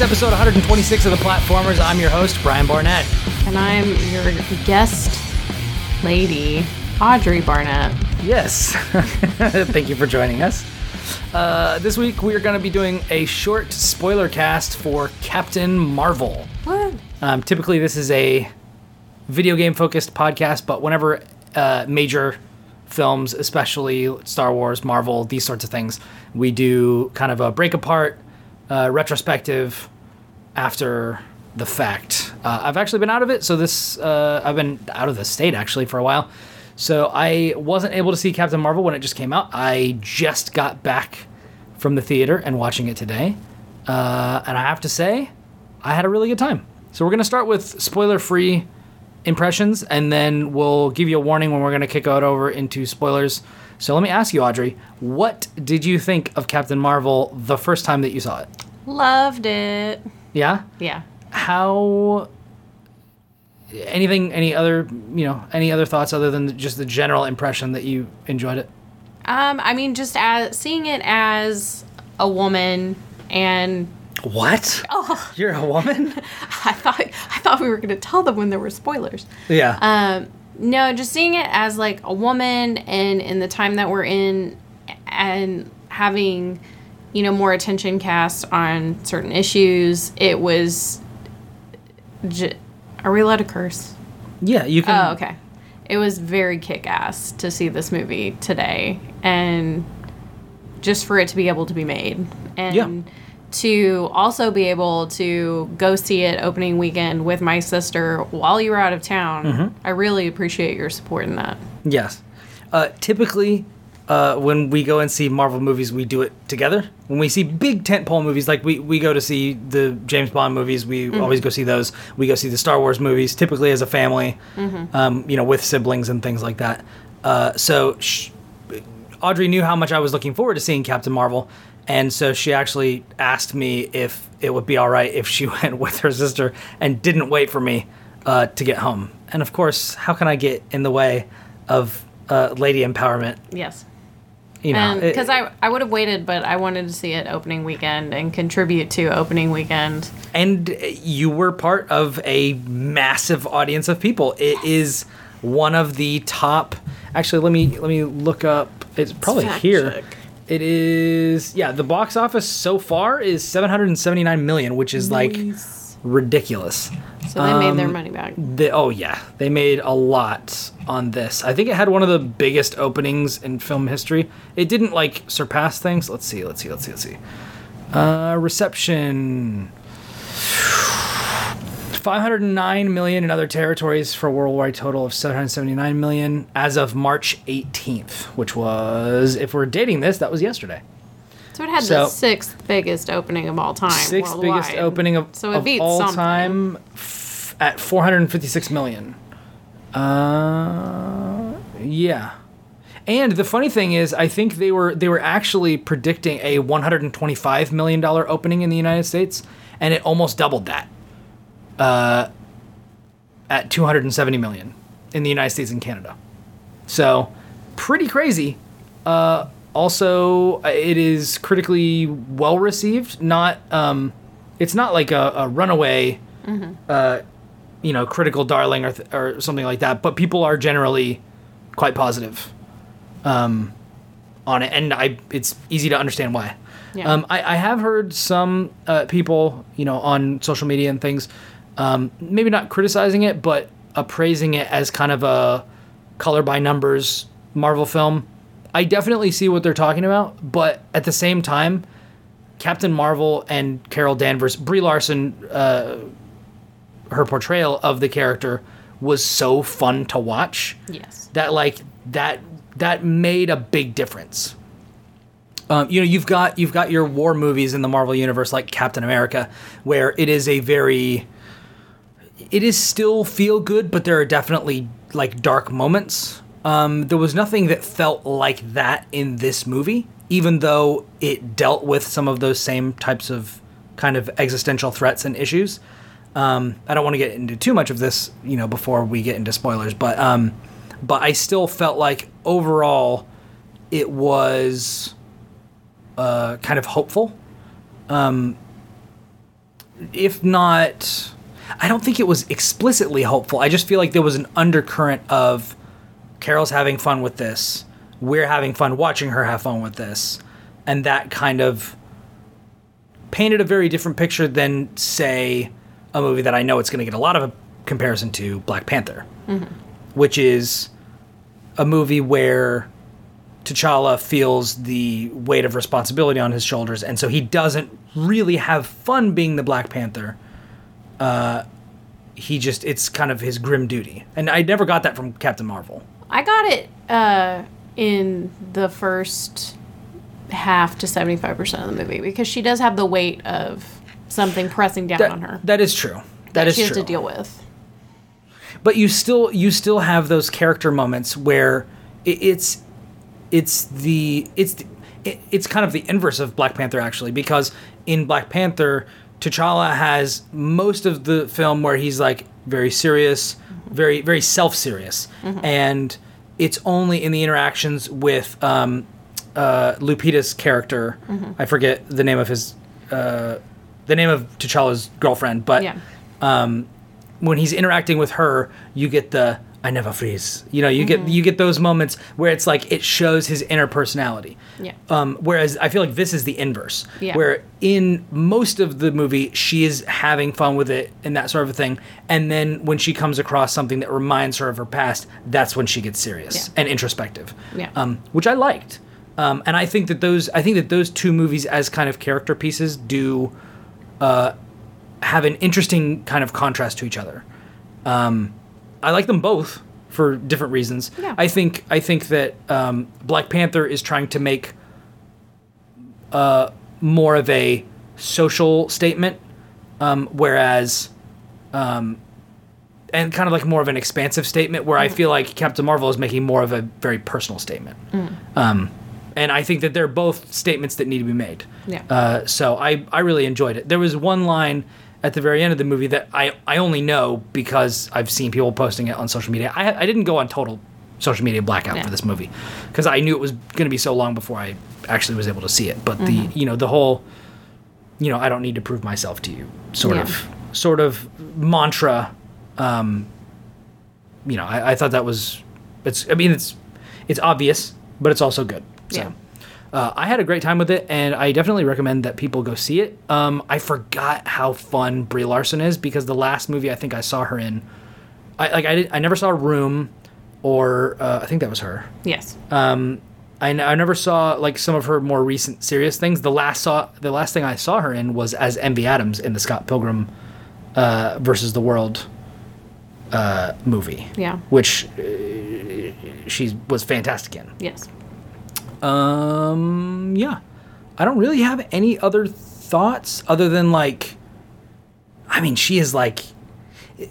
It's episode 126 of the Platformers. I'm your host, Brian Barnett. And I'm your guest lady, Audrey Barnett. Yes. Thank you for joining us. Uh, this week we are going to be doing a short spoiler cast for Captain Marvel. What? Um, typically, this is a video game focused podcast, but whenever uh, major films, especially Star Wars, Marvel, these sorts of things, we do kind of a break apart, uh, retrospective after the fact. Uh, I've actually been out of it, so this uh, I've been out of the state actually for a while. So I wasn't able to see Captain Marvel when it just came out. I just got back from the theater and watching it today, uh, and I have to say, I had a really good time. So we're gonna start with spoiler-free impressions, and then we'll give you a warning when we're gonna kick out over into spoilers. So let me ask you, Audrey, what did you think of Captain Marvel the first time that you saw it? Loved it. Yeah. Yeah. How? Anything? Any other? You know? Any other thoughts other than just the general impression that you enjoyed it? Um, I mean, just as seeing it as a woman, and What? oh, You're a woman? I thought I thought we were gonna tell them when there were spoilers. yeah. Um, no, just seeing it as like a woman and in the time that we're in and having, you know, more attention cast on certain issues, it was. J- are we allowed to curse? yeah. You can. Oh, okay. It was very kick ass to see this movie today and just for it to be able to be made. And Yeah. To also be able to go see it opening weekend with my sister while you were out of town. Mm-hmm. I really appreciate your support in that. Yes. Uh, typically, uh, when we go and see Marvel movies, we do it together. When we see big tentpole movies, like we, we go to see the James Bond movies, we always go see those. We go see the Star Wars movies, typically as a family, um, you know, with siblings and things like that. Uh, so sh- Audrey knew how much I was looking forward to seeing Captain Marvel, and so she actually asked me if it would be all right if she went with her sister and didn't wait for me uh, to get home. And of course, how can I get in the way of uh, lady empowerment? Yes. You know, because I, I would have waited, but I wanted to see it opening weekend and contribute to opening weekend. and you were part of a massive audience of people. It is one of the top. Actually, let me let me look up. It's probably fact here. check. It is yeah. The box office so far is 779 million, which is like ridiculous. So they made their Um, money back. They, oh yeah, they made a lot on this. I think it had one of the biggest openings in film history. It didn't like surpass things. Let's see. Let's see. Let's see. Let's see. Uh, reception. 509 million in other territories for a worldwide total of 779 million as of March 18th, which was, if we're dating this, that was yesterday. So it had so- the sixth biggest opening of all time. Sixth biggest opening of, So of all something. time f- at 456 million. Uh, yeah. And the funny thing is, I think they were they were actually predicting a 125 million dollar opening in the United States, and it almost doubled that. Uh, at 270 million in the United States and Canada. So, pretty crazy. Uh, also, uh, it is critically well received. Not, um, it's not like a, a runaway, uh, you know, critical darling or th- or something like that. But people are generally quite positive, um, on it, and I it's easy to understand why. Yeah. Um, I, I have heard some uh, people, you know, on social media and things, um, maybe not criticizing it, but appraising it as kind of a color by numbers Marvel film. I definitely see what they're talking about, but at the same time, Captain Marvel and Carol Danvers, Brie Larson, uh, her portrayal of the character was so fun to watch Yes. that like that that made a big difference. Um, you know, you've got you've got your war movies in the Marvel universe like Captain America, where it is a very it is still feel good, but there are definitely like dark moments. Um, there was nothing that felt like that in this movie, even though it dealt with some of those same types of kind of existential threats and issues. Um, I don't want to get into too much of this, you know, before we get into spoilers, but um, but I still felt like overall it was uh, kind of hopeful. Um, if not, I don't think it was explicitly hopeful. I just feel like there was an undercurrent of Carol's having fun with this. We're having fun watching her have fun with this. And that kind of painted a very different picture than, say, a movie that I know it's going to get a lot of a comparison to Black Panther, mm-hmm. which is a movie where T'Challa feels the weight of responsibility on his shoulders, and so he doesn't really have fun being the Black Panther. Uh, he just it's kind of his grim duty, and I never got that from Captain Marvel. I got it uh, in the first half to 75% of the movie because she does have the weight of something pressing down That, on her that is true. that is true. she has true. to deal with. but you still you still have those character moments where it, it's it's the it's the, it, it's kind of the inverse of Black Panther actually because in Black Panther T'Challa has most of the film where he's like very serious, very very self-serious and it's only in the interactions with um, uh, Lupita's character. I forget the name of his uh, the name of T'Challa's girlfriend, but Yeah. when he's interacting with her, you get the I never freeze. You know, you get you get those moments where it's like it shows his inner personality. Yeah. Um, whereas I feel like this is the inverse, Yeah. where in most of the movie she is having fun with it and that sort of a thing, and then when she comes across something that reminds her of her past, that's when she gets serious Yeah. and introspective. Yeah. Um, which I liked, um, and I think that those I think that those two movies as kind of character pieces do uh, have an interesting kind of contrast to each other. Um, I like them both for different reasons. Yeah. I think I think that um, Black Panther is trying to make uh, more of a social statement, um, whereas, um, and kind of like more of an expansive statement. Where I Mm. feel like Captain Marvel is making more of a very personal statement. Mm. Um, and I think that they're both statements that need to be made. Yeah. Uh, so I, I really enjoyed it. There was one line at the very end of the movie that I, I only know because I've seen people posting it on social media. I, I didn't go on total social media blackout Yeah. for this movie because I knew it was going to be so long before I actually was able to see it. But Mm-hmm. the you know the whole you know I don't need to prove myself to you sort Yeah. of sort of mantra. Um, you know I, I thought that was it's I mean it's it's obvious but it's also good. So. Yeah. Uh, I had a great time with it, and I definitely recommend that people go see it. Um, I forgot how fun Brie Larson is because the last movie I think I saw her in, I like I did, I never saw Room, or uh, I think that was her. yes. I, n- I never saw like some of her more recent serious things. The last saw the last thing I saw her in was as Envy Adams in the Scott Pilgrim uh, versus the World uh, movie. Yeah. which uh, she was fantastic in. yes. Um, yeah. I don't really have any other thoughts other than like I mean, she is like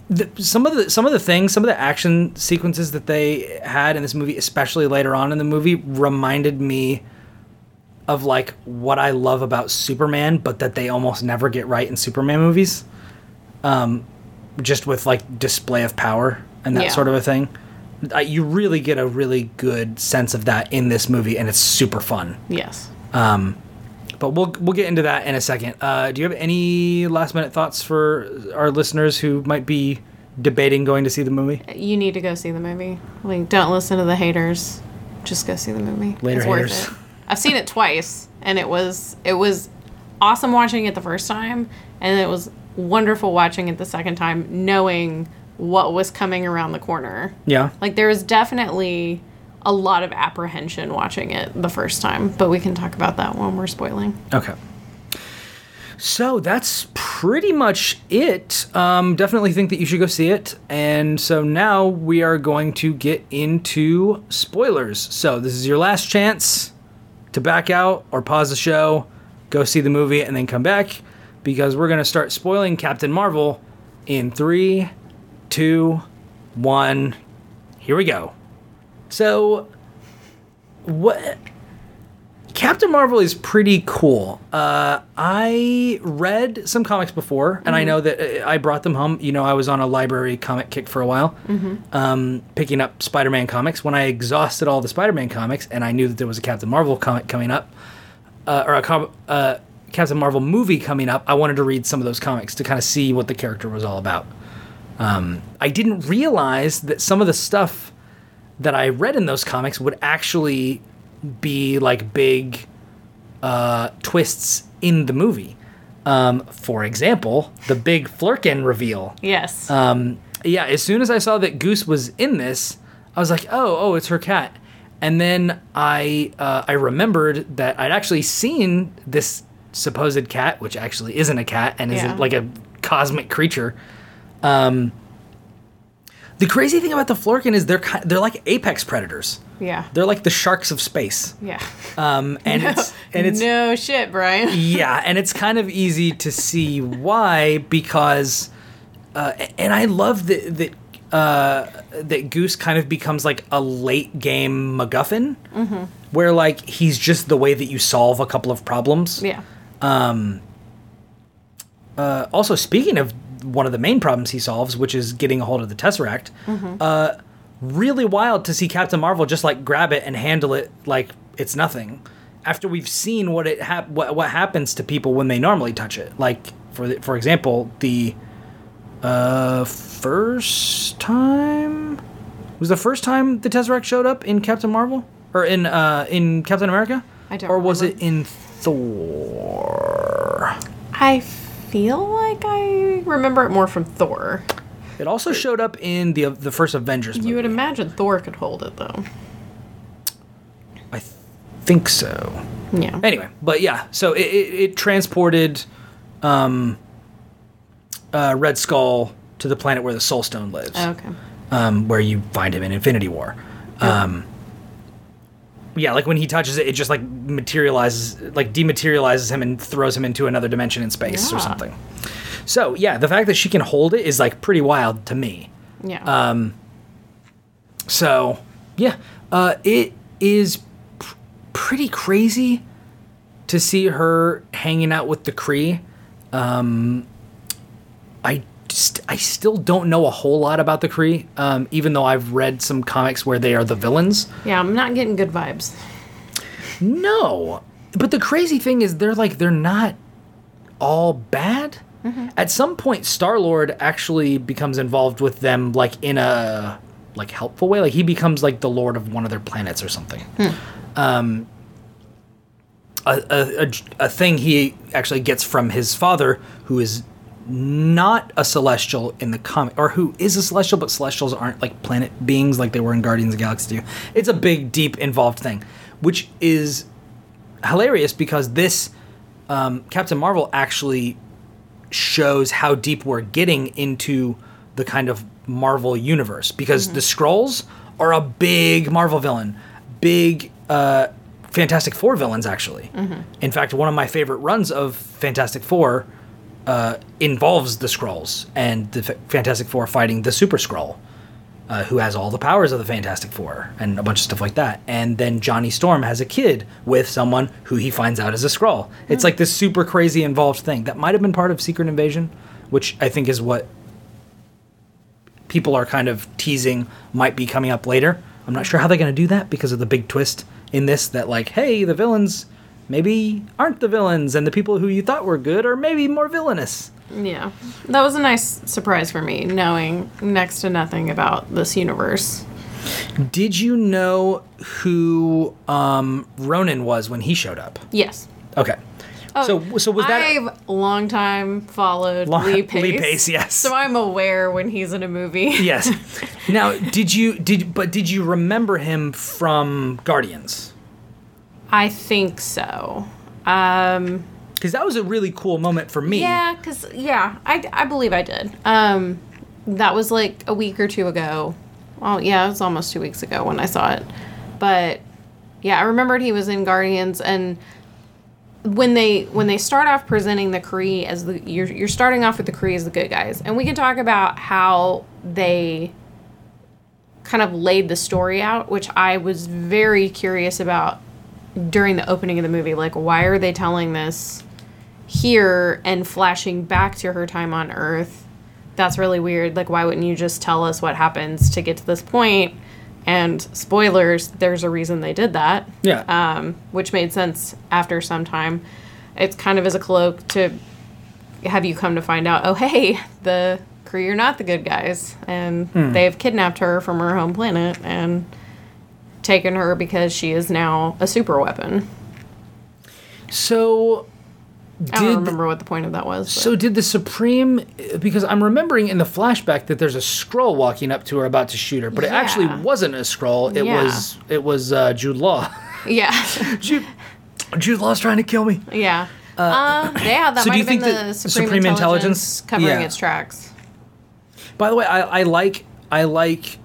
the, some of the some of the things, some of the action sequences that they had in this movie, especially later on in the movie, reminded me of like what I love about Superman, but that they almost never get right in Superman movies. Um, just with like display of power and that Yeah. sort of a thing. Uh, you really get a really good sense of that in this movie, and it's super fun. Yes. Um, But we'll we'll get into that in a second. Uh, do you have any last minute thoughts for our listeners who might be debating going to see the movie? You need to go see the movie. Like, don't listen to the haters. Just go see the movie. Later it's haters. worth it. I've seen it twice, and it was it was awesome watching it the first time, and it was wonderful watching it the second time, knowing what was coming around the corner. Yeah. Like there was definitely a lot of apprehension watching it the first time, but we can talk about that when we're spoiling. Okay. So that's pretty much it. Um, definitely think that you should go see it. And so now we are going to get into spoilers. So this is your last chance to back out or pause the show, go see the movie, and then come back because we're going to start spoiling Captain Marvel in three, two, one. Here we go. So, what? Captain Marvel is pretty cool. Uh, I read some comics before, and I know that uh, I brought them home. You know, I was on a library comic kick for a while, um, picking up Spider Man comics. When I exhausted all the Spider Man comics, and I knew that there was a Captain Marvel comic coming up, uh, or a com- uh, Captain Marvel movie coming up, I wanted to read some of those comics to kind of see what the character was all about. Um, I didn't realize that some of the stuff that I read in those comics would actually be like big uh, twists in the movie. Um, for example, the big Flerken reveal. Yes. Um, yeah, as soon as I saw that Goose was in this, I was like, oh, oh, it's her cat. And then I uh, I remembered that I'd actually seen this supposed cat, which actually isn't a cat and Yeah. isn't like a cosmic creature. Um, the crazy thing about the Flerken is they're they're like apex predators. yeah. They're like the sharks of space. Yeah. Um, and it's and it's no shit, Brian. yeah, and it's kind of easy to see why because, uh, and I love that that uh, that Goose kind of becomes like a late game MacGuffin, Mm-hmm. where like he's just the way that you solve a couple of problems. Yeah. Um. Uh, also, speaking of one of the main problems he solves, which is getting a hold of the Tesseract, uh, really wild to see Captain Marvel just like grab it and handle it like it's nothing. After we've seen what it hap- what, what happens to people when they normally touch it, like for the, for example, the uh, first time was the first time the Tesseract showed up in Captain Marvel or in uh, in Captain America, I don't or was remember. it in Thor? I feel like I remember it more from Thor. It also showed up in the the first Avengers movie. You would imagine Thor could hold it though. I think so. Yeah. Anyway, but yeah, so it, it, it transported um, uh, Red Skull to the planet where the Soul Stone lives, Okay. um, where you find him in Infinity War. Um, yeah, like when he touches it, it just like materializes, like dematerializes him and throws him into another dimension in space or something. So yeah, the fact that she can hold it is like pretty wild to me. Yeah. Um, So, yeah, uh, it is pr- pretty crazy to see her hanging out with the Kree. Um, I just, I still don't know a whole lot about the Kree, um, even though I've read some comics where they are the villains. yeah, I'm not getting good vibes. No, but the crazy thing is they're like they're not all bad. At some point, Star Lord actually becomes involved with them, like in a like helpful way. Like he becomes like the lord of one of their planets or something. Um, a, a, a, a thing he actually gets from his father, who is not a celestial in the comic, or who is a celestial, but celestials aren't like planet beings like they were in Guardians of the Galaxy 2. It's a big, deep, involved thing, which is hilarious because this um, Captain Marvel actually shows how deep we're getting into the kind of Marvel universe because the Skrulls are a big Marvel villain, big uh, Fantastic Four villains actually. In fact, one of my favorite runs of Fantastic Four uh, involves the Skrulls and the F- Fantastic Four fighting the Super Skrull, uh, who has all the powers of the Fantastic Four and a bunch of stuff like that. And then Johnny Storm has a kid with someone who he finds out is a Skrull. It's like this super crazy involved thing that might have been part of Secret Invasion, which I think is what people are kind of teasing might be coming up later. I'm not sure how they're going to do that because of the big twist in this that like, hey, the villains maybe aren't the villains and the people who you thought were good are maybe more villainous. Yeah. That was a nice surprise for me, knowing next to nothing about this universe. Did you know who um, Ronan was when he showed up? Yes. Okay. Oh, so so was that I've long time followed Long- Lee Pace. Lee Pace, yes. So I'm aware when he's in a movie. yes. now, did you did but did you remember him from Guardians? I think so. Um, Because that was a really cool moment for me. yeah, because yeah, I, I believe I did. Um, that was like a week or two ago. Well, yeah, it was almost two weeks ago when I saw it. But yeah, I remembered he was in Guardians, and when they when they start off presenting the Kree as the you're you're starting off with the Kree as the good guys, and we can talk about how they kind of laid the story out, which I was very curious about during the opening of the movie. Like, why are they telling this here and flashing back to her time on Earth? That's really weird. Like, why wouldn't you just tell us what happens to get to this point? And spoilers, there's a reason they did that Yeah. um, which made sense after some time. it's kind of as a cloak to have you come to find out, oh hey, the Kree are not the good guys, and Hmm. they've kidnapped her from her home planet and taken her because she is now a super weapon. So I don't remember what the point of that was. but- so did the Supreme because I'm remembering in the flashback that there's a Skrull walking up to her about to shoot her, but it actually wasn't a Skrull. It Yeah. was it was uh, Jude Law. yeah, Jude, Jude Law's trying to kill me. yeah. Uh, yeah, that so do might you have been think the Supreme, Supreme Intelligence, Intelligence- covering yeah. its tracks. By the way, I, I like I like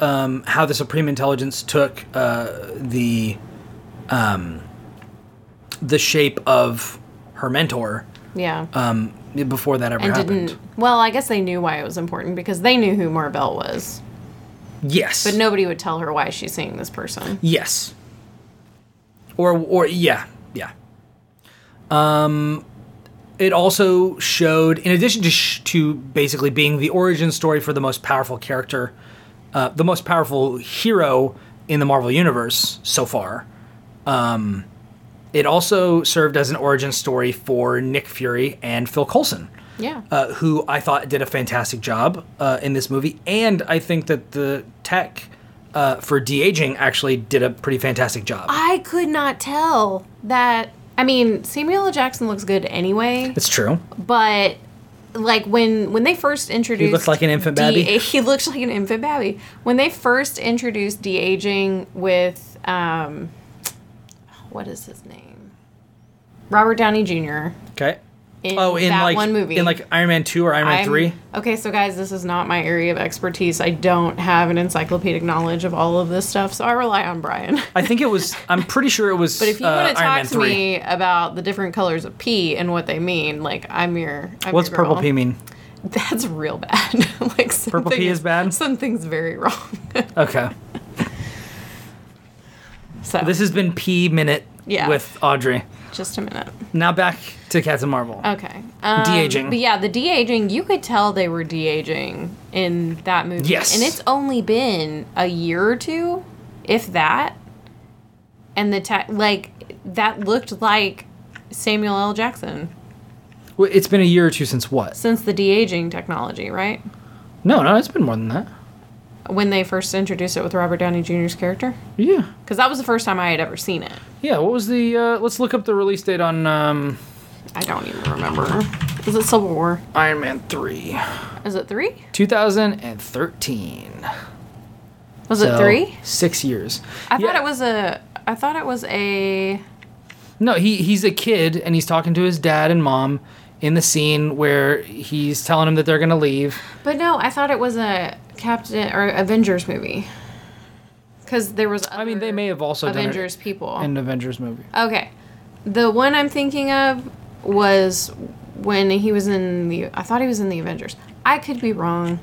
um, how the Supreme Intelligence took uh, the um, the shape of her mentor Yeah. um, before that ever and happened. didn't. Well, I guess they knew why it was important because they knew who Mar-Vell was, Yes, but nobody would tell her why she's seeing this person. Yes. Or or yeah, yeah. Um it also showed in addition to sh- to basically being the origin story for the most powerful character, uh, the most powerful hero in the Marvel universe so far. Um it also served as an origin story for Nick Fury and Phil Coulson Yeah. uh, who I thought did a fantastic job uh, in this movie, and I think that the tech uh, for de aging actually did a pretty fantastic job. I could not tell that. I mean, Samuel L. Jackson looks good anyway, it's true. but like when when they first introduced, he looks like an infant baby. de- he looks like an infant baby. When they first introduced de aging with um, what is his name? Robert Downey Jr. Okay. In oh, in that like one movie. in like Iron Man two or Iron Man I'm- three. Okay, so guys, this is not my area of expertise. I don't have an encyclopedic knowledge of all of this stuff, so I rely on Brian. I think it was. I'm pretty sure it was. But if you uh, want to Iron talk Man to 3. me about the different colors of pee and what they mean, like I'm your. I'm what's your purple girl. pea mean? That's real bad. like Purple something pea is bad? Something's very wrong. Okay. so This has been P minute Yeah. with Audrey. Just a minute. Now back to Captain Marvel. Okay. Um, De-aging. But yeah, the de aging. You could tell they were de aging in that movie. Yes. And it's only been a year or two, if that. And the ta- like that looked like Samuel L. Jackson Well, it's been a year or two since what? since the de aging technology, right? No, no, it's been more than that. When they first introduced it with Robert Downey Jr.'s character, Yeah. because that was the first time I had ever seen it. Yeah, what was the? Uh, let's look up the release date on um, I don't even remember. Is it Civil War? Iron Man three, Is it three? 2013. Was it three? Six years. I Yeah. thought it was a. I thought it was a. No, he he's a kid and he's talking to his dad and mom in the scene where he's telling him that they're gonna leave. But no, I thought it was a Captain or Avengers movie. Because there was. I mean, they may have also Avengers people. done it in an Avengers movie. okay, the one I'm thinking of was when he was in the. I thought he was in the Avengers. I could be wrong.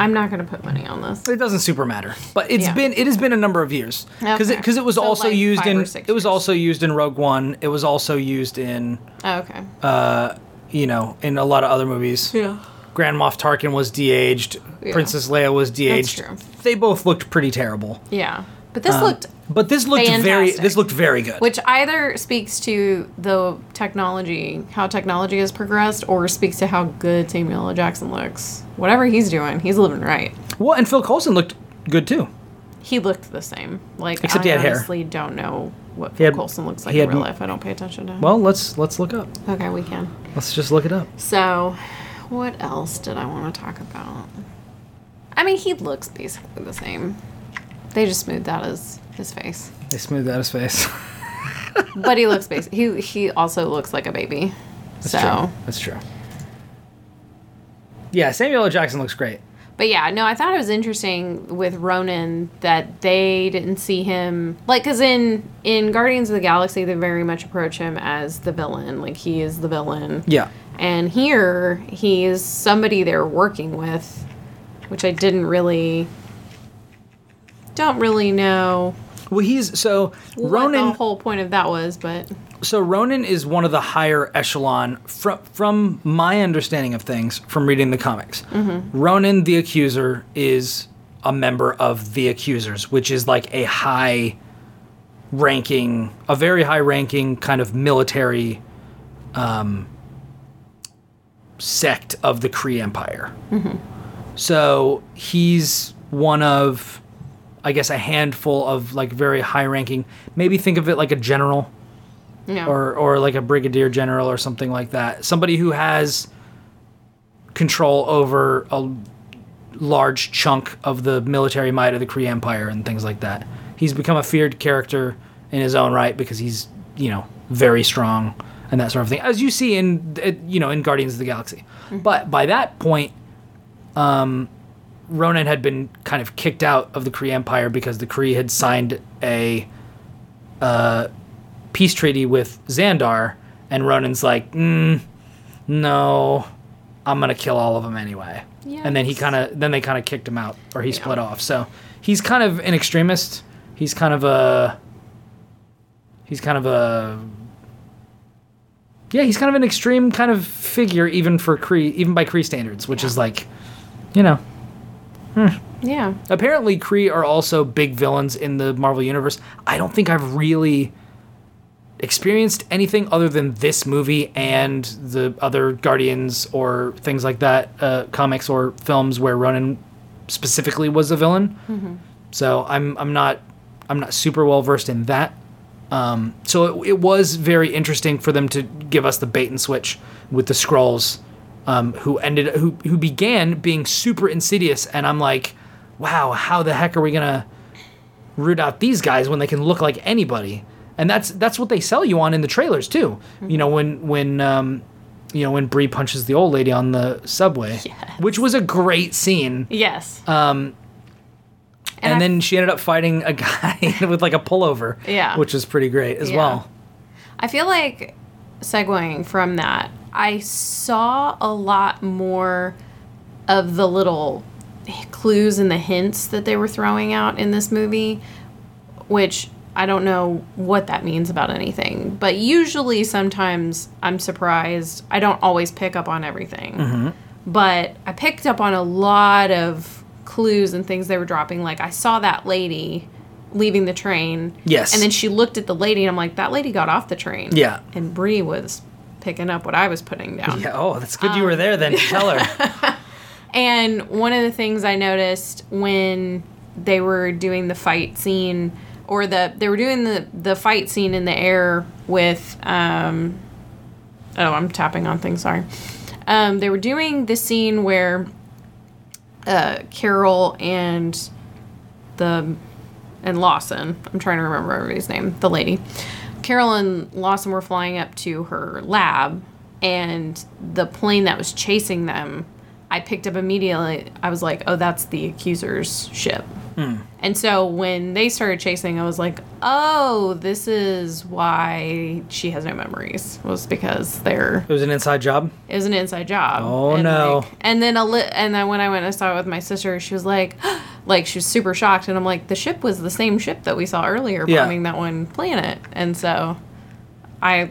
I'm not gonna put money on this. It doesn't super matter, but it's Yeah. been it has been a number of years because Okay. it because it was So, also like, used in or six it was also used in Rogue One. It was also used in Oh, okay. uh you know in a lot of other movies. yeah. Grand Moff Tarkin was de-aged. Yeah. Princess Leia was de-aged. true. They both looked pretty terrible. Yeah. But this Um, looked But this looked very this looked very good. which either speaks to the technology, how technology has progressed, or speaks to how good Samuel L. Jackson looks. Whatever he's doing, he's living right. well, and Phil Coulson looked good too. He looked the same. Like Except I he had hair. honestly don't know what Phil had- Coulson looks like in real life. I don't pay attention to him. Well, let's let's look up. okay, we can. Let's just look it up. So, what else did I want to talk about? I mean, he looks basically the same. They just smoothed out his his face, They smoothed out his face. but he looks basic. He he also looks like a baby. That's so. true. That's true. Yeah, Samuel L. Jackson looks great. But yeah, no, I thought it was interesting with Ronan that they didn't see him like because in in Guardians of the Galaxy they very much approach him as the villain, like he is the villain. Yeah. And here he's somebody they're working with, which I didn't really don't really know Well, he's so Ronan. the whole point of that was, but So Ronan is one of the higher echelon from from my understanding of things from reading the comics. Mm-hmm. Ronan the Accuser is a member of the Accusers, which is like a high ranking, a very high ranking kind of military um, sect of the Kree Empire. So he's one of, I guess, a handful of like very high ranking. Maybe think of it like a general Yeah. or or like a brigadier general or something like that. Somebody who has control over a large chunk of the military might of the Kree Empire and things like that. He's become a feared character in his own right because he's you know very strong and that sort of thing, as you see in uh, you know in Guardians of the Galaxy. But by that point, um, Ronan had been kind of kicked out of the Kree Empire because the Kree had signed a uh, peace treaty with Xandar, and Ronan's like, mm, no, I'm gonna kill all of them anyway. And then he kind of then they kind of kicked him out, or he split off. So he's kind of an extremist. He's kind of a he's kind of a yeah, he's kind of an extreme kind of figure, even for Kree, even by Kree standards, which is like, you know, yeah. apparently Kree are also big villains in the Marvel universe. I don't think I've really experienced anything other than this movie and the other Guardians or things like that, uh, comics or films where Ronan specifically was a villain. So I'm I'm not I'm not super well versed in that. Um, so it, it was very interesting for them to give us the bait and switch with the Skrulls, um, who ended who who began being super insidious, and I'm like, wow, how the heck are we gonna root out these guys when they can look like anybody? And that's that's what they sell you on in the trailers too. You know when when um, you know when Brie punches the old lady on the subway, Yes. which was a great scene. Yes. Um, and, I- then she ended up fighting a guy with like a pullover. Yeah. Which was pretty great as Yeah. well. I feel like segueing from that, I saw a lot more of the little clues and the hints that they were throwing out in this movie, which I don't know what that means about anything. But usually, sometimes I'm surprised. I don't always pick up on everything. Mm-hmm. But I picked up on a lot of clues and things they were dropping. Like, I saw that lady leaving the train. Yes. And then she looked at the lady, and I'm like, that lady got off the train. Yeah. And Brie was picking up what I was putting down. Yeah. Oh, that's good you were there then. Tell her. And one of the things I noticed when they were doing the fight scene, or the they were doing the the fight scene in the air with, um, oh, I'm tapping on things. Sorry. Um, they were doing the scene where uh, Carol and the and Lawson. I'm trying to remember everybody's name. The lady. Carol and Lawson were flying up to her lab, and the plane that was chasing them, I picked up immediately. I was like, "Oh, that's the accuser's ship." Hmm. And so when they started chasing, I was like, "Oh, this is why she has no memories." Was because they're It was an inside job. it was an inside job. Oh, and no. like- and then a li- and then when I went and saw it with my sister, she was like, like she was super shocked, and I'm like, the ship was the same ship that we saw earlier Yeah. bombing that one planet, and so. I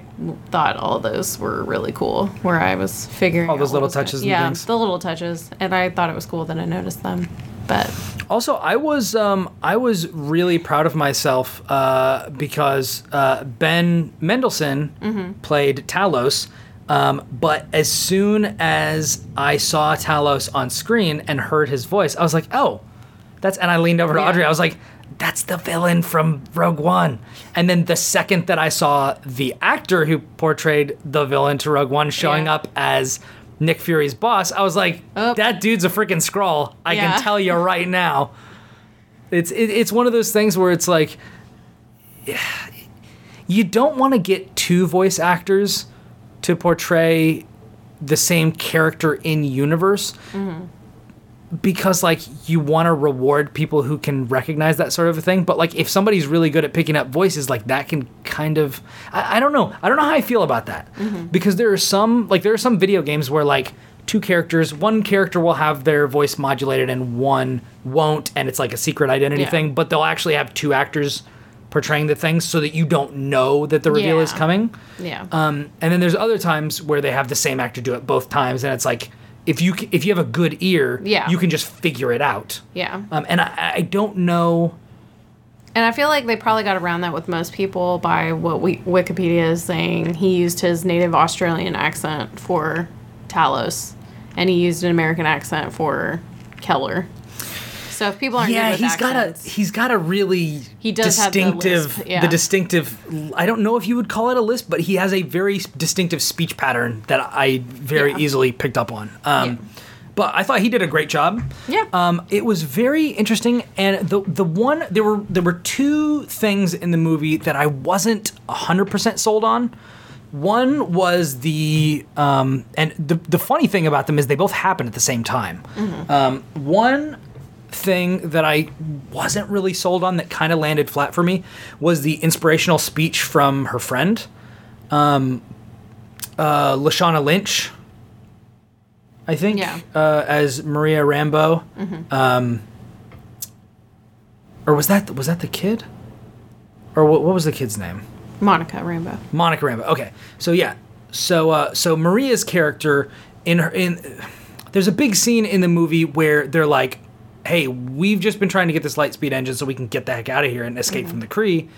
thought all those were really cool. Where I was figuring All those little gonna- touches and yeah, things. the little touches, and I thought it was cool that I noticed them. But Also, I was um, I was really proud of myself uh, because uh, Ben Mendelsohn played Talos. Um, but as soon as I saw Talos on screen and heard his voice, I was like, "Oh, that's." And I leaned over to Yeah. Audrey. I was like, "That's the villain from Rogue One." And then the second that I saw the actor who portrayed the villain to Rogue One showing Yeah. up as Nick Fury's boss, I was like, Oh. "That dude's a freaking Skrull." I Yeah. can tell you right now. It's it, it's one of those things where it's like you don't want to get two voice actors to portray the same character in universe mm-hmm. Because like you want to reward people who can recognize that sort of a thing but like if somebody's really good at picking up voices like that can kind of i, I don't know. I don't know how i feel about that. Because there are some like there are some video games where like two characters one character will have their voice modulated and one won't and it's like a secret identity Yeah. thing but they'll actually have two actors portraying the things so that you don't know that the reveal is coming. Yeah, um, and then there's other times where they have the same actor do it both times, and it's like if you if you have a good ear, Yeah. you can just figure it out. yeah, Um, and I, I don't know. And I feel like they probably got around that with most people by what we, Wikipedia is saying. He used his native Australian accent for Talos, and he used an American accent for Keller. So if people aren't yeah, he's got a he's got a really He does the distinctive lisp, yeah. distinctive I don't know if you would call it a lisp, but he has a very distinctive speech pattern that I very Yeah. easily picked up on. Um, Yeah. But I thought he did a great job. Yeah. Um, it was very interesting, and the the one there were there were two things in the movie that I wasn't hundred percent sold on. One was the um, and the the funny thing about them is they both happened at the same time. Um, one thing that I wasn't really sold on that kind of landed flat for me was the inspirational speech from her friend, um, uh, Lashana Lynch. I think, Yeah. uh, as Maria Rambo, um, or was that was that the kid, or what, what was the kid's name? Monica Rambo. Monica Rambo. Okay, so yeah, so uh, so Maria's character in her in there's a big scene in the movie where they're like, "Hey, we've just been trying to get this light speed engine so we can get the heck out of here and escape from the mm. Kree."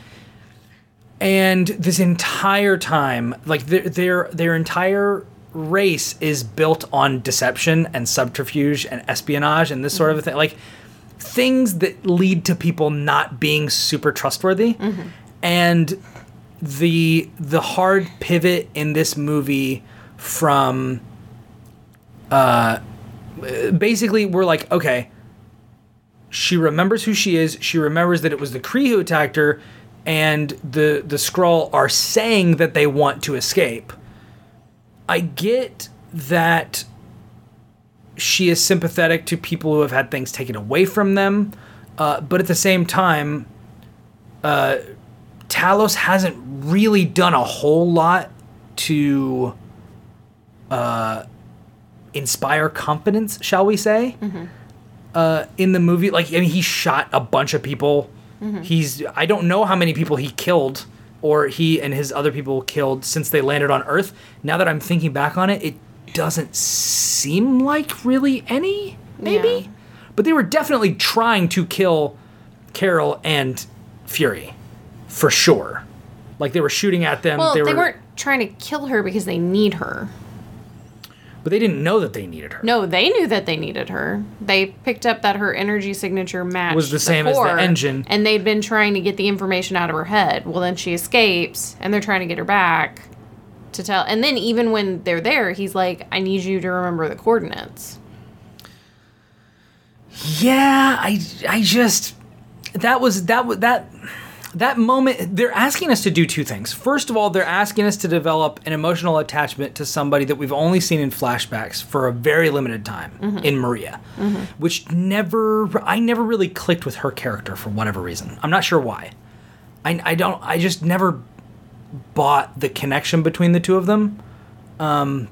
And this entire time, like their their their entire race is built on deception and subterfuge and espionage and this sort of a thing, like things that lead to people not being super trustworthy. Mm-hmm. And the the hard pivot in this movie from uh basically we're like okay she remembers who she is she remembers that it was the Kree who attacked her and the the Skrull are saying that they want to escape. I get that she is sympathetic to people who have had things taken away from them uh, but at the same time Talos hasn't really done a whole lot to uh, inspire confidence, shall we say, uh, in the movie. Like, I mean, he shot a bunch of people. He's I don't know how many people he killed or he and his other people killed since they landed on Earth. Now that I'm thinking back on it, it doesn't seem like really any, maybe. Yeah. But they were definitely trying to kill Carol and Fury, for sure. Like they were shooting at them. Well, they, they, were, weren't trying to kill her because they need her. But they didn't know that they needed her. No, they knew that they needed her. They picked up that her energy signature matched Was the same as the engine. and they'd been trying to get the information out of her head. Well, then she escapes, and they're trying to get her back to tell. And then even when they're there, he's like, "I need you to remember the coordinates." Yeah, I I just that was that was that that moment they're asking us to do two things. First of all, they're asking us to develop an emotional attachment to somebody that we've only seen in flashbacks for a very limited time in Maria, which never I never really clicked with her character for whatever reason. I'm not sure why. I I don't I just never bought the connection between the two of them. Um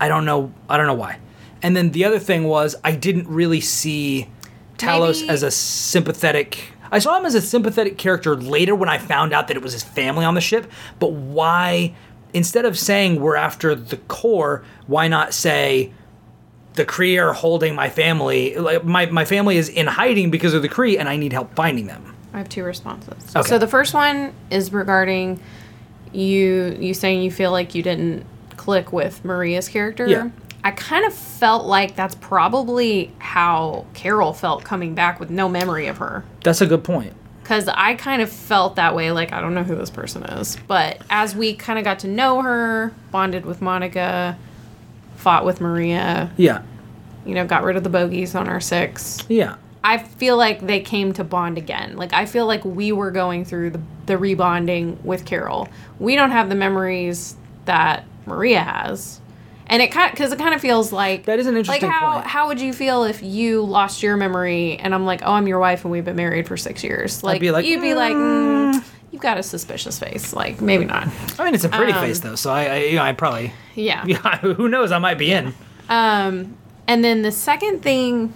I don't know I don't know why. And then the other thing was I didn't really see Talos Maybe- as a sympathetic I saw him as a sympathetic character later when I found out that it was his family on the ship, but why instead of saying we're after the core, why not say the Kree are holding my family like my, my family is in hiding because of the Kree and I need help finding them. I have two responses. Okay. So the first one is regarding you you saying you feel like you didn't click with Maria's character. Yeah. I kind of felt like that's probably how Carol felt coming back with no memory of her. That's a good point. Cause I kind of felt that way, like I don't know who this person is. But as we kind of got to know her, bonded with Monica, fought with Maria, Yeah. you know, got rid of the bogeys on our six. Yeah. I feel like they came to bond again. Like I feel like we were going through the the rebonding with Carol. We don't have the memories that Maria has. And it kind because it kind of feels like That is an interesting thing like how point. how would you feel if you lost your memory and I'm like oh I'm your wife and we've been married for six years like, be like, you'd be like mm, you've got a suspicious face like maybe not I mean, it's a pretty Um, face though, so I, I, you know, I probably, yeah yeah, who knows? I might be in. Um, and then the second thing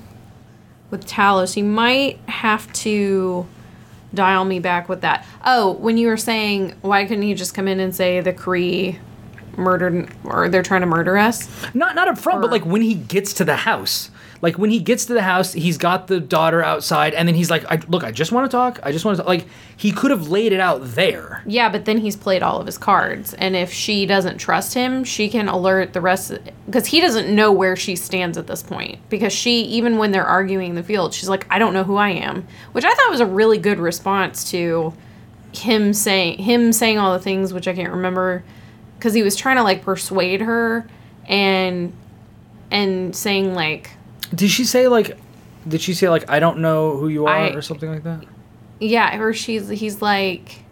with Talos, you might have to dial me back with that. Oh, when you were saying why couldn't you just come in and say the Kree murdered or they're trying to murder us? Not, not up front, but like when he gets to the house, Like when he gets to the house, he's got the daughter outside, and then he's like, I, "Look, I just want to talk. I just want to like." He could have laid it out there. Yeah, but then he's played all of his cards, and if she doesn't trust him, she can alert the rest because he doesn't know where she stands at this point. Because she, even when they're arguing in the field, she's like, "I don't know who I am," which I thought was a really good response to him saying him saying all the things which I can't remember because he was trying to like persuade her and and saying like Did she say like? Did she say like, "I don't know who you are" I- or something like that? yeah or she's he's like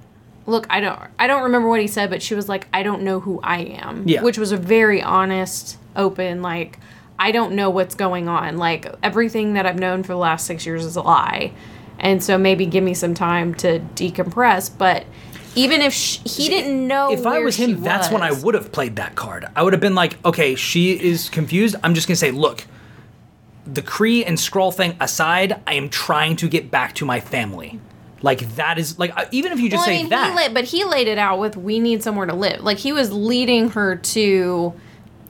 look i don't i don't remember what he said but she was like i don't know who i am Yeah. which was a very honest open like i don't know what's going on like everything that i've known for the last six years is a lie and so maybe give me some time to decompress but even if sh he didn't know If I was she him, that's when I would have played that card. I would have been like, okay, she is confused. I'm just gonna say, look, the Kree and Skrull thing aside, I am trying to get back to my family. Like that is like even if you just Well, I say mean, that. He laid, but he laid it out with we need somewhere to live. Like he was leading her to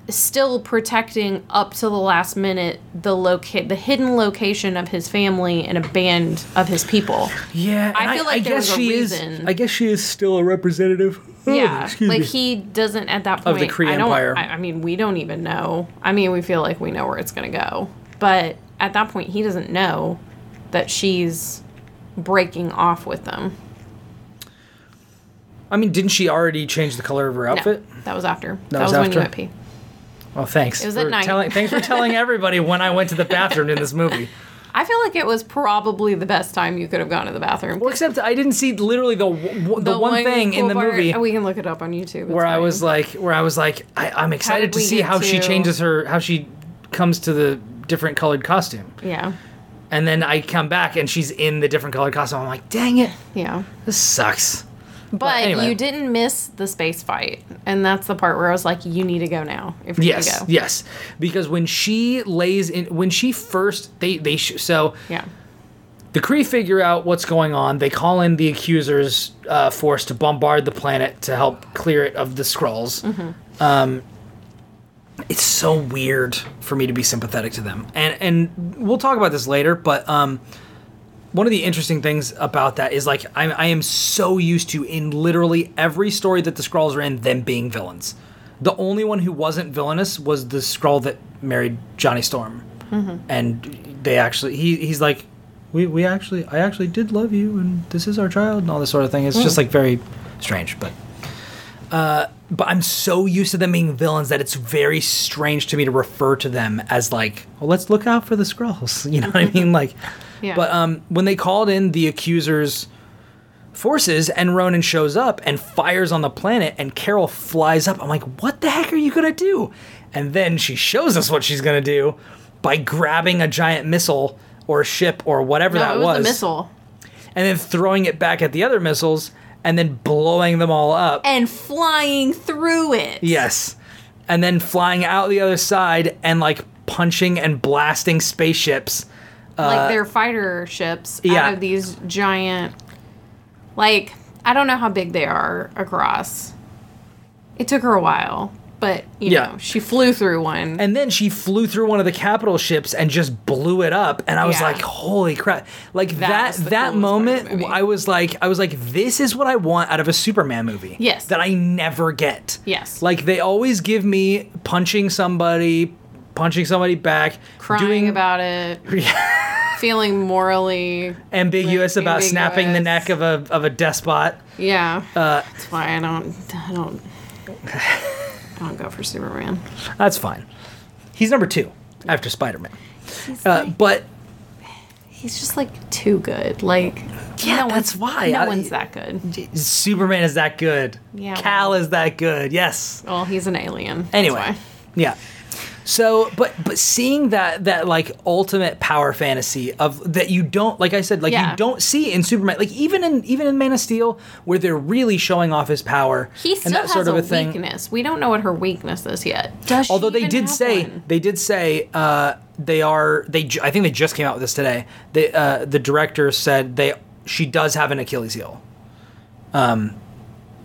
still protecting up to the last minute the locate the hidden location of his family and a band of his people. yeah, I feel like there guess a she reason. is. I guess she is still a representative. Yeah, like me. he doesn't at that point. Of the Kree I don't, Empire. I, I mean, we don't even know. I mean, we feel like we know where it's going to go, but at that point, he doesn't know that she's breaking off with them. I mean, didn't she already change the color of her outfit? No, that was after. That, was was, when you after? went pee. Well, thanks. It was at night. Telling, thanks for telling everybody when I went to the bathroom in this movie. I feel like it was probably the best time you could have gone to the bathroom. Well, except I didn't see literally the w- the, one, thing in the part- movie we can look it up on YouTube. where I was like, where I was like, I, I'm excited to see how she changes her, how she comes to the different colored costume, yeah, and then I come back and she's in the different colored costume. I'm like, dang it, yeah. this sucks. But anyway. you didn't miss the space fight, and that's the part where I was like, "You need to go now if you're Yes, go." yes, because when she lays in, when she first they they sh- so Yeah, The Kree figure out what's going on. They call in the Accusers uh, force to bombard the planet to help clear it of the Skrulls. Um, it's so weird for me to be sympathetic to them, and and we'll talk about this later. But um, one of the interesting things about that is like I, I am so used to in literally every story that the Skrulls are in them being villains. The only one who wasn't villainous was the Skrull that married Johnny Storm, and they actually he he's like, we we actually I actually did love you, and this is our child, and all this sort of thing. It's just like very strange, but. Uh, but I'm so used to them being villains that it's very strange to me to refer to them as like, well, let's look out for the Skrulls. You know what I mean? Like, Yeah. but um, when they called in the accusers' forces and Ronan shows up and fires on the planet and Carol flies up, I'm like, what the heck are you gonna do? And then she shows us what she's gonna do by grabbing a giant missile or ship or whatever no, that it was, the missile and then throwing it back at the other missiles and then blowing them all up. and flying through it. Yes. And then flying out the other side and like punching and blasting spaceships. Like uh, their fighter ships yeah. out of these giant. Like I don't know how big they are across. It took her a while, but you Yeah. know she flew through one. And then she flew through one of the capital ships and just blew it up. And I was Yeah. like, holy crap. Like that that, coolest part of the moment. I was like I was like, this is what I want out of a Superman movie. Yes. That I never get. Yes. Like they always give me punching somebody, punching somebody back, crying doing about it, feeling morally. ambiguous Like, about snapping the neck of a of a despot. Yeah, Uh, that's why I don't. I don't. I don't go for Superman. That's fine. He's number two after Spider Man. Uh, but He's just like too good. Like Yeah, no that's why. No I- one's that good. Superman is that good. Yeah, Cal well. is that good. Yes. Well, he's an alien. Anyway, yeah. So, but but seeing that that like ultimate power fantasy of that you don't like I said like Yeah. you don't see in Superman like even in even in Man of Steel where they're really showing off his power He still and that has sort of a, a thing. weakness. We don't know what her weakness is yet. Does she Although they did say one? they did say uh, they are they I think they just came out with this today. They uh, the director said they she does have an Achilles heel. Um,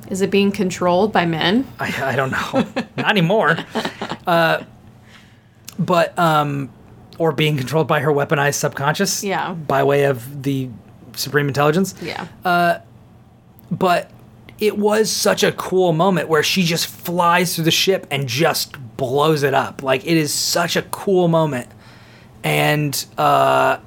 is it being controlled by men? I, I don't know, not anymore. Uh, but um, or being controlled by her weaponized subconscious. Yeah. By way of the supreme intelligence. Yeah. Uh, But it was such a cool moment where she just flies through the ship and just blows it up. Like it is such a cool moment. And uh,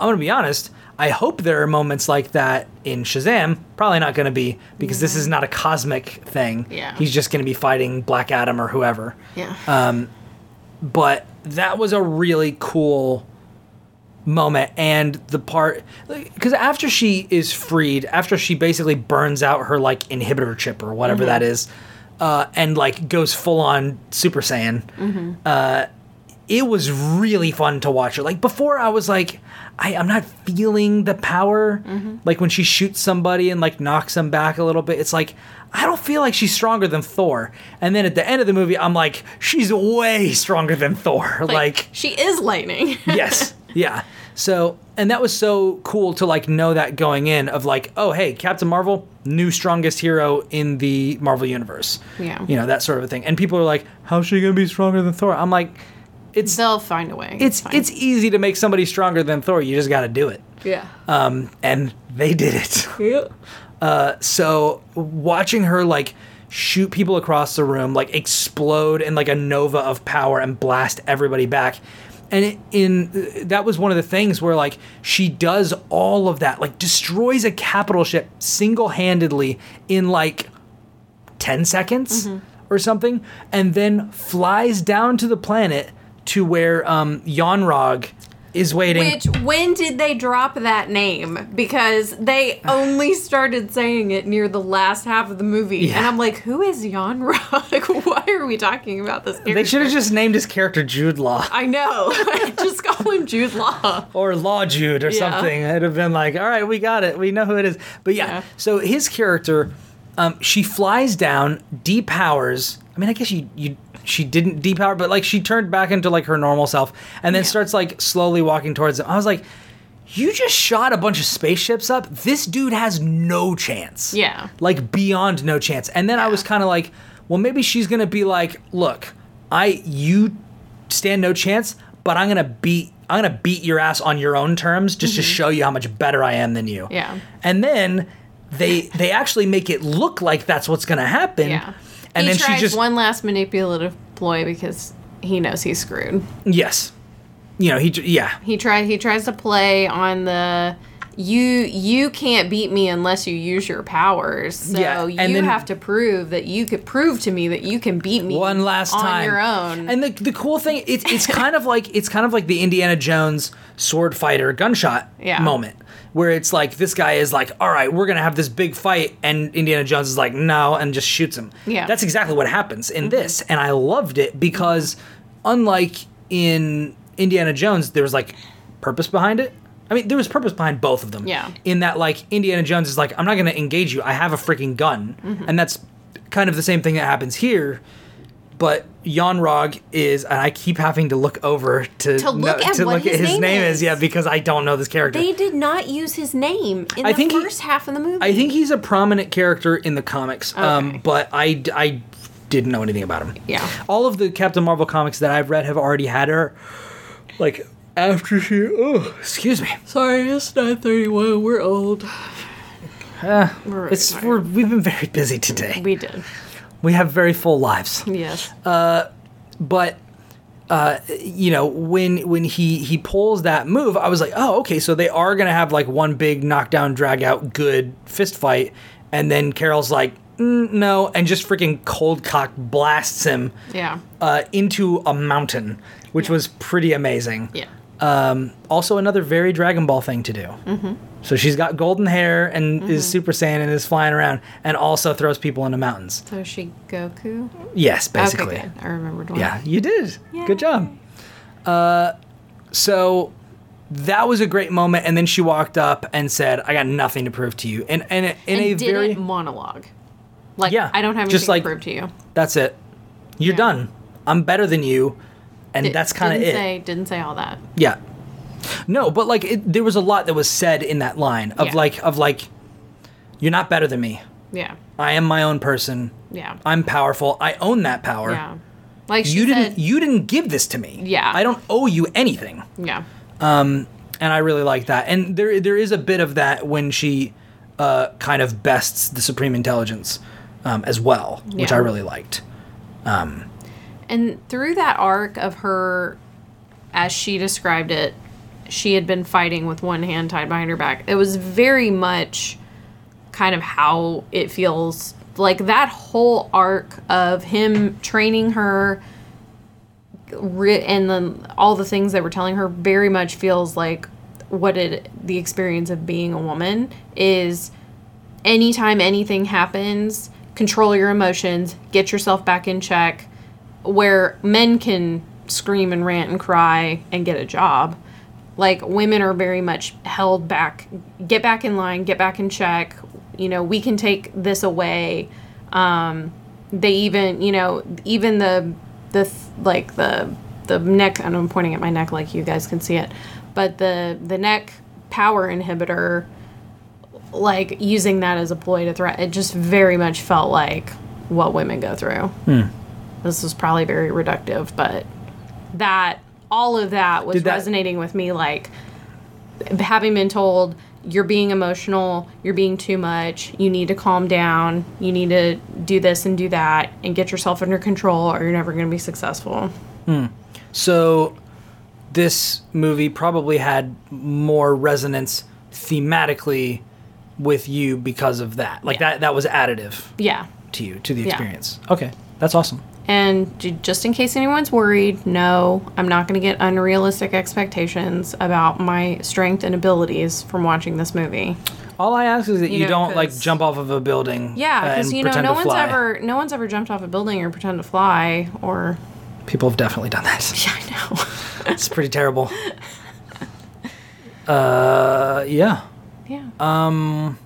I'm gonna be honest. I hope there are moments like that in Shazam. Probably not going to be because this is not a cosmic thing. Yeah. He's just going to be fighting Black Adam or whoever. yeah. But that was a really cool moment. And the part because after she is freed after she basically burns out her like inhibitor chip or whatever that is uh, and like goes full on super saiyan uh, it was really fun to watch her. Like before i was like I, i'm not feeling the power. Like when she shoots somebody and like knocks them back a little bit it's like i don't feel like she's stronger than thor and then at the end of the movie i'm like she's way stronger than thor like she is lightning. yes yeah so and that was so cool to like know that going in of like oh hey captain marvel new strongest hero in the marvel universe Yeah. you know that sort of a thing and people are like how's she gonna be stronger than thor i'm like it's They'll find a way. it's fine. it's easy to make somebody stronger than thor you just gotta do it yeah. um and they did it yeah. So watching her like shoot people across the room like explode in like a nova of power and blast everybody back. And it, in that was one of the things where like she does all of that like destroys a capital ship single-handedly in like 10 seconds or something and then flies down to the planet to where um Yon-Rogg is waiting Which when did they drop that name? Because they only started saying it near the last half of the movie, Yeah. and I'm like, who is Jan Rock? Why are we talking about this? Character? they should have just named his character Jude Law. I know. just call him Jude Law. or Law Jude or Yeah. something. It'd have been like, all right, we got it. We know who it is. But yeah, Yeah. so his character, um, she flies down, depowers. I mean, I guess you you she didn't depower, but like she turned back into like her normal self, and then Yeah. starts like slowly walking towards him. I was like. You just shot a bunch of spaceships up. This dude has no chance. Yeah. Like beyond no chance. And then I was kind of like, well, maybe she's gonna be like, look, I you stand no chance, but I'm gonna beat I'm gonna beat your ass on your own terms just to show you how much better I am than you. Mm-hmm. Yeah. And then they they actually make it look like that's what's gonna happen. Yeah. And he then tries she just one last manipulative ploy because he knows he's screwed. yes, you know he yeah He try he tries to play on the you you can't beat me unless you use your powers. So Yeah, and you then- have to prove that you could prove to me that you can beat me one last on time your own. And the the cool thing it's it's kind of like it's kind of like the Indiana Jones sword fighter gunshot Yeah. moment where it's like this guy is like all right we're gonna have this big fight and Indiana Jones is like no and just shoots him. Yeah. Mm-hmm. that's exactly what happens in this and I loved it because unlike in Indiana Jones there was like purpose behind it. I mean, there was purpose behind both of them. Yeah. In that, like, Indiana Jones is like, I'm not going to engage you. I have a freaking gun. Mm-hmm. And that's kind of the same thing that happens here. But Yon-Rogg is, and I keep having to look over to, To look at to what look at his his name name is. is. Yeah, because I don't know this character. they did not use his name in I the think he- first half of the movie. I think he's a prominent character in the comics, um, but I, I didn't know anything about him. Yeah. All of the Captain Marvel comics that I've read have already had her, like, after she, oh, excuse me. Sorry, it's nine thirty one. We're old. we're really It's tired. we're, we've been very busy today. we did. We have very full lives. Yes. but uh, you know when when he he pulls that move i was like oh okay so they are gonna have like one big knockdown drag out good fist fight and then carol's like mm, no and just freaking cold cock blasts him yeah. uh, into a mountain which was pretty amazing Yeah. um, also another very dragon ball thing to do mm-hmm. So she's got golden hair and is super saiyan and is flying around and also throws people into mountains So is she Goku? yes basically Okay. I remembered one. yeah, you did. Yay. Good job. Uh, so that was a great moment, and then she walked up and said, "I got nothing to prove to you." And and in And a did very monologue. Like Yeah, I don't have anything just like- to prove to you. that's it. You're Yeah. done. I'm better than you, and Di- that's kind of it. Say, didn't say all that. Yeah. No, but like it, there was a lot that was said in that line of Yeah. like of like, you're not better than me. Yeah. I am my own person. Yeah. I'm powerful. I own that power. Yeah. Like she you didn't said- you didn't give this to me. Yeah. I don't owe you anything. Yeah. Um and I really like that. And there there is a bit of that when she uh, kind of bests the Supreme Intelligence um, as well, which Yeah. I really liked. Um And through that arc of her, as she described it, she had been fighting with one hand tied behind her back. It was very much kind of how it feels like that whole arc of him training her and then all the things that were telling her very much feels like what it the experience of being a woman is anytime anything happens control your emotions get yourself back in check where men can scream and rant and cry and get a job like women are very much held back. Get back in line get back in check. You know we can take this away. Um they even you know even the the like the the neck and i'm pointing at my neck like you guys can see it but the the neck power inhibitor like using that as a ploy to threat it just very much felt like what women go through. This is probably very reductive but that all of that was that- resonating with me like having been told you're being emotional you're being too much you need to calm down you need to do this and do that and get yourself under control or you're never going to be successful Hmm. So this movie probably had more resonance thematically with you because of that. Like Yeah. that that was additive yeah to you to the Yeah. experience. Okay, that's awesome. And just in case anyone's worried, no, I'm not going to get unrealistic expectations about my strength and abilities from watching this movie. All I ask is that you, know, don't like jump off of a building. Yeah, uh, because and you know, no one's fly. ever no one's ever jumped off a building or pretend to fly or. People have definitely done that. Yeah, I know. It's pretty terrible. Uh, yeah. yeah. Um.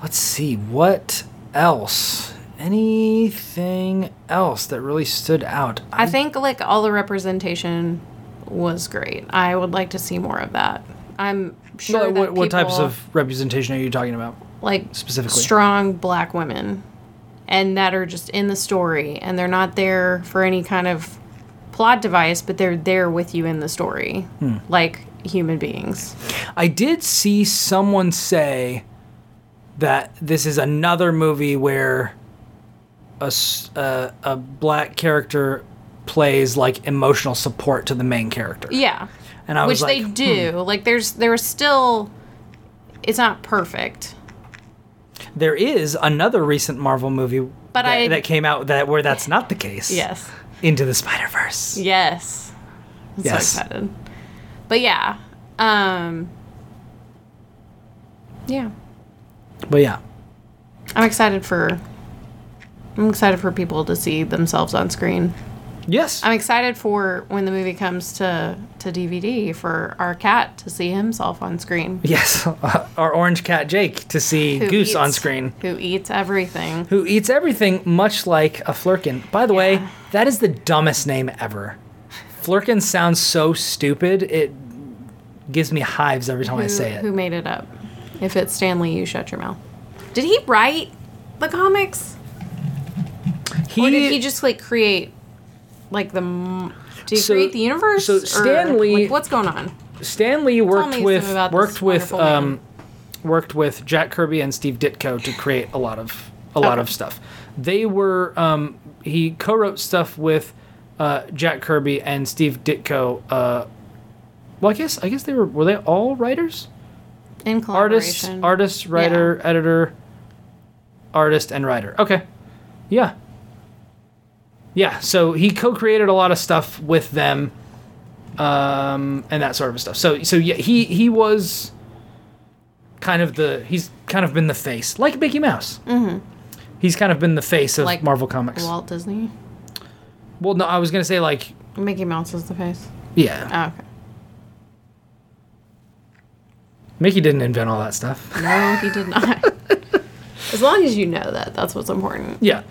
Let's see what else. Anything else that really stood out? I think like all the representation was great. I would like to see more of that. I'm sure what, that what, what types of representation are you talking about? like specifically? strong black women and that are just in the story and they're not there for any kind of plot device but they're there with you in the story Hmm. like human beings I did see someone say that this is another movie where a, uh, a black character plays like emotional support to the main character. yeah. And I which was like, they do like there's there's still it's not perfect. There is another recent Marvel movie But that, I- that came out that where that's not the case. yes. Into the Spider Verse. yes. I'm Yes. so excited. But yeah um yeah. But yeah, i'm excited for i'm excited for people to see themselves on screen yes, I'm excited for when the movie comes to to DVD for our cat to see himself on screen. yes. Our orange cat Jake to see Who Goose on screen. Who eats everything. who eats everything much like a Flerken. By the way, that is the dumbest name ever. Flerken sounds so stupid. It gives me hives every time I say it. Who made it up? If it's Stan Lee, you shut your mouth. Did he write the comics? He, Or did he just like create like the did he So- create the universe? so Or, like, what's going on? Stan Lee worked with worked with um, worked with Jack Kirby and Steve Ditko to create a lot of a lot Okay. of stuff. They were um, he co-wrote stuff with uh, Jack Kirby and Steve Ditko. Uh, well, I guess I guess they were were they all writers? In artist, collaboration. artist, writer, editor, artist, and writer. Okay, yeah, yeah. So he co-created a lot of stuff with them, um, and that sort of stuff. So, so yeah, he he was kind of the he's kind of been the face, like Mickey Mouse. Mm-hmm. He's kind of been the face of Like Marvel Comics. Walt Disney. well, no, I was gonna say like Mickey Mouse is the face. yeah, Oh, okay. Mickey didn't invent all that stuff. No, he did not. as long as you know that, that's what's important. yeah,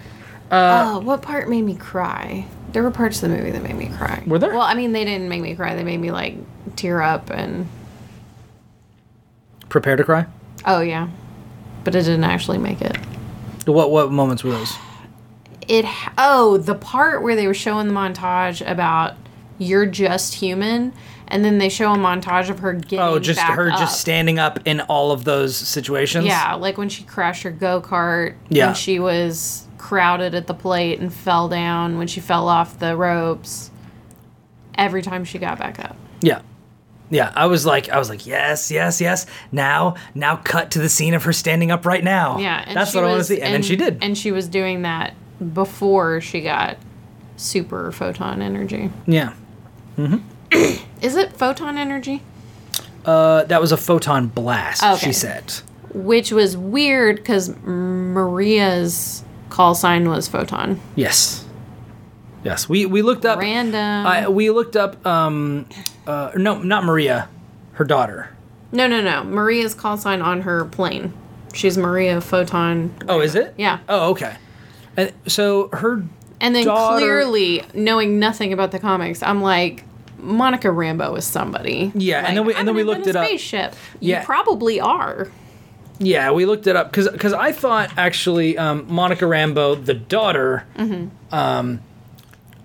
Uh, oh, what part made me cry? There were parts of the movie that made me cry. Were there? Well, I mean, they didn't make me cry. They made me like tear up and prepare to cry. oh yeah, but it didn't actually make it. What what moments were those? it oh the part where they were showing the montage about you're just human and then they show a montage of her getting Oh, just back her up. just standing up in all of those situations. yeah like when she crashed her go-kart Yeah. when she was crowded at the plate and fell down when she fell off the ropes every time she got back up Yeah. Yeah, I was like, I was like, yes, yes, yes. Now, now, cut to the scene of her standing up right now. yeah and that's what I want to was- see, and, then she did. and she was doing that before she got super photon energy yeah, Mm-hmm. is it photon energy uh, that was a photon blast. Okay. She said. which was weird because Maria's call sign was photon. Yes. Yes, we we looked up. Random. I, we looked up. Um, uh, no, not Maria, her daughter. no, no, no. Maria's call sign on her plane. She's Maria Photon. Oh, is it? Yeah. Oh, okay. And so her. And then daughter- clearly, knowing nothing about the comics, I'm like, Monica Rambeau is somebody. Yeah, and then we- and then we looked it up. Spaceship. Yeah. You probably are. Yeah, we looked it up because because I thought actually um, Monica Rambeau, the daughter,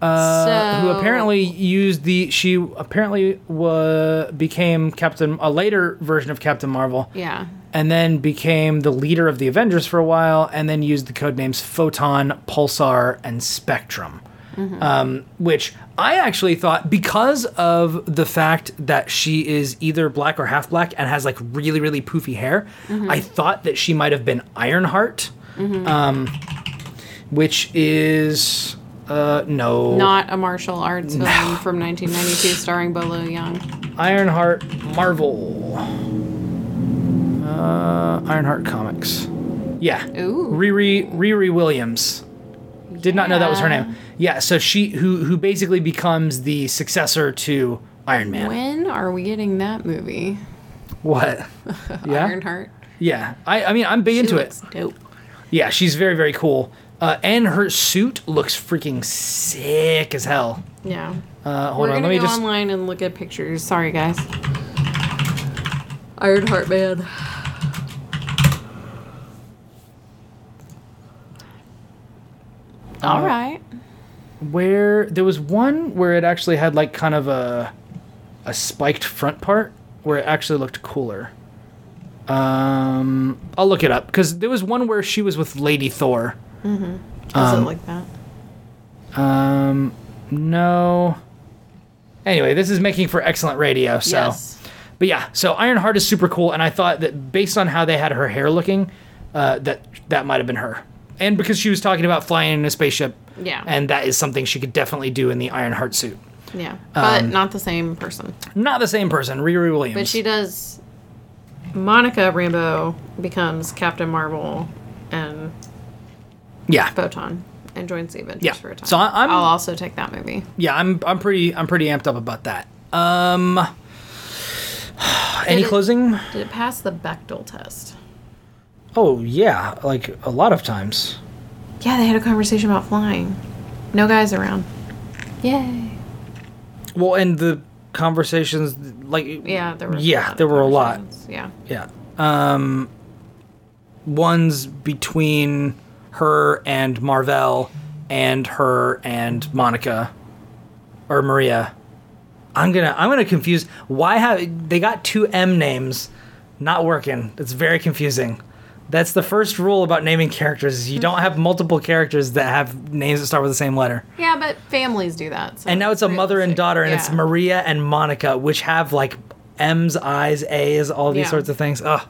uh, who apparently used the she apparently wa became Captain a later version of Captain Marvel. Yeah. and then became the leader of the Avengers for a while, and then used the code names Photon, Pulsar, and Spectrum. Um, which I actually thought, because of the fact that she is either black or half black and has like really, really poofy hair, I thought that she might have been Ironheart, um, which is. Uh, no. Not a martial arts film from 1992 starring Bolo Yeung. Ironheart Marvel. Uh, Ironheart Comics. Yeah. Ooh. Riri Riri Williams. Did not know that was her name. Yeah, so she who who basically becomes the successor to Iron Man. When are we getting that movie? What? Yeah. Ironheart. Yeah. I I mean I'm big She into it. Dope. Yeah, she's very very cool. Uh, and her suit looks freaking sick as hell. Yeah. Uh, hold We're on, let me go just online and look at pictures. Sorry, guys. Ironheart man. All right. where there was one where it actually had like kind of a a spiked front part where it actually looked cooler. Um, I'll look it up because there was one where she was with Lady Thor. Is Um, it like that? Um, no. Anyway, this is making for excellent radio. So, Yes. but yeah, so Ironheart is super cool, and I thought that based on how they had her hair looking, uh, that that might have been her, and because she was talking about flying in a spaceship, Yeah. and that is something she could definitely do in the Ironheart suit. Yeah. But um, not the same person. Not the same person, Riri Williams. But she does. Monica Rambeau becomes Captain Marvel and yeah, Photon and joins the Avengers Yeah. for a time. So I- I'm- I'll also take that movie. yeah, I'm I'm pretty I'm pretty amped up about that. Um, any it- closing? Did it pass the Bechdel test? Oh yeah, like a lot of times. Yeah, they had a conversation about flying. No guys around. Yay. Well, and the conversations like Yeah, there were. Yeah, there were a lot. Yeah. Yeah. Um, ones between her and Mar-Vell and her and Monica or Maria. I'm gonna I'm gonna confuse why have they got two M names not working. It's very confusing. That's the first rule about naming characters is you don't have multiple characters that have names that start with the same letter. Yeah, but families do that. so And now it's a mother and daughter, and it's Maria and Monica, which have like M's, I's, A's, all these Yeah. sorts of things. Ugh,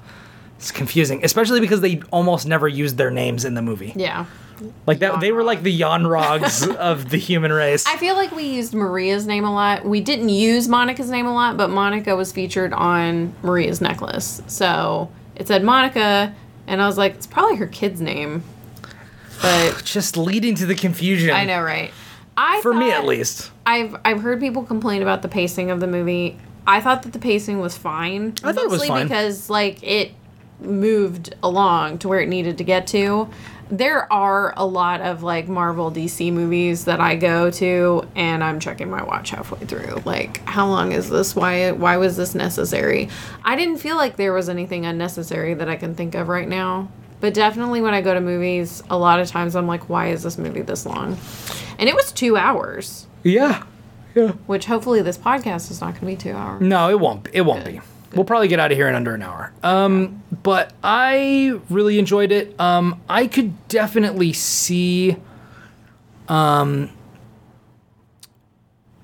it's confusing, especially because they almost never used their names in the movie. Yeah. Like that, they were like the Yon-Roggs of the human race. I feel like we used Maria's name a lot. We didn't use Monica's name a lot, but Monica was featured on Maria's necklace. So it said Monica, and I was like, it's probably her kid's name. But Just leading to the confusion. I know, right? I For me, thought- at least. I've I've heard people complain about the pacing of the movie. I thought that the pacing was fine. I thought it was mostly fine. because like it moved along to where it needed to get to. There are a lot of like Marvel DC movies that I go to and I'm checking my watch halfway through. Like, how long is this? Why why was this necessary? I didn't feel like there was anything unnecessary that I can think of right now. But definitely when I go to movies, a lot of times I'm like, why is this movie this long? And it was two hours, Yeah. Yeah. which hopefully this podcast is not going to be two hours. No, it won't. It won't Good. be. We'll probably get out of here in under an hour. Um, but I really enjoyed it. Um, I could definitely see. Um,